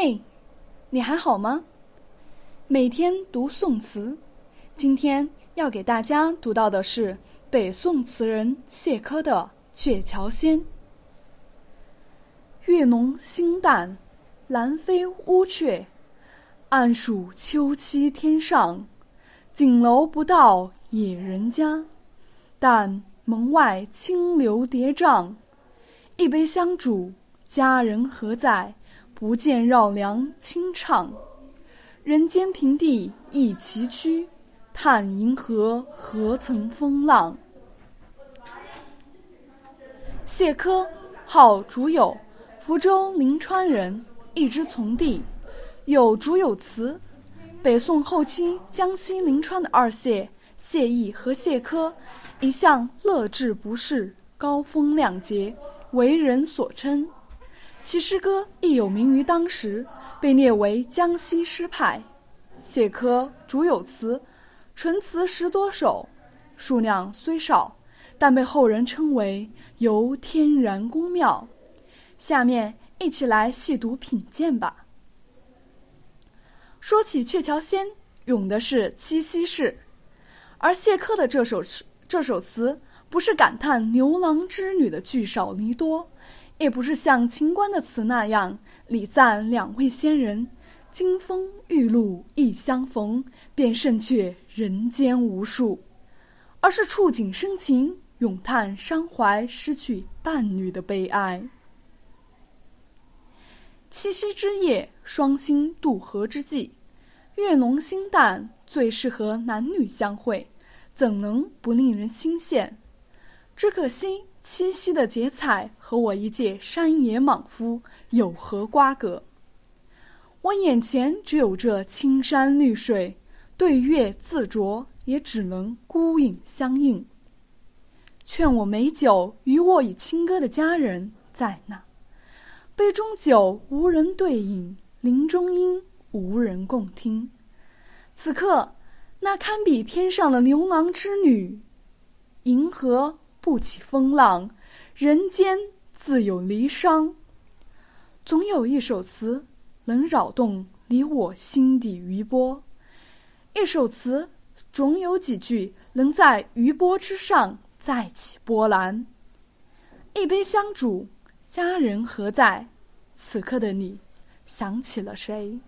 嘿，你还好吗？每天读宋词，今天要给大家读到的是北宋词人谢珂的《鹊桥仙》。月浓星淡，兰飞乌鹊，暗数秋期天上。锦楼不到野人家，但门外清流叠嶂。一杯香煮，佳人何在？不见绕梁清唱。人间平地一崎岖，叹银河何曾风浪。谢科，号竹友。福州临川人，一支从弟，有竹有词。北宋后期江西临川的二谢谢毅和谢科，一向乐志不世，高风亮节，为人所称。其诗歌亦有名于当时，被列为江西诗派。谢科主有词，纯词十多首，数量虽少，但被后人称为游天然宫庙。下面一起来细读品鉴吧。说起《鹊桥仙》，咏的是七夕事，而谢科的这首词，这首词不是感叹牛郎织女的聚少离多，也不是像秦观的词那样礼赞两位仙人“金风玉露一相逢，便胜却人间无数”，而是触景生情，咏叹伤怀失去伴侣的悲哀。七夕之夜，双星渡河之际，月浓星淡，最适合男女相会，怎能不令人心羡？只可惜七夕的节彩和我一介山野莽夫有何瓜葛？我眼前只有这青山绿水，对月自酌，也只能孤影相映。劝我美酒与我以清歌的佳人在那。杯中酒无人对饮，林中音无人共听。此刻，那堪比天上的牛郎织女，银河不起风浪，人间自有离殇。总有一首词能扰动你我心底余波，一首词总有几句能在余波之上再起波澜。一杯香煮。佳人何在？此刻的你，想起了谁？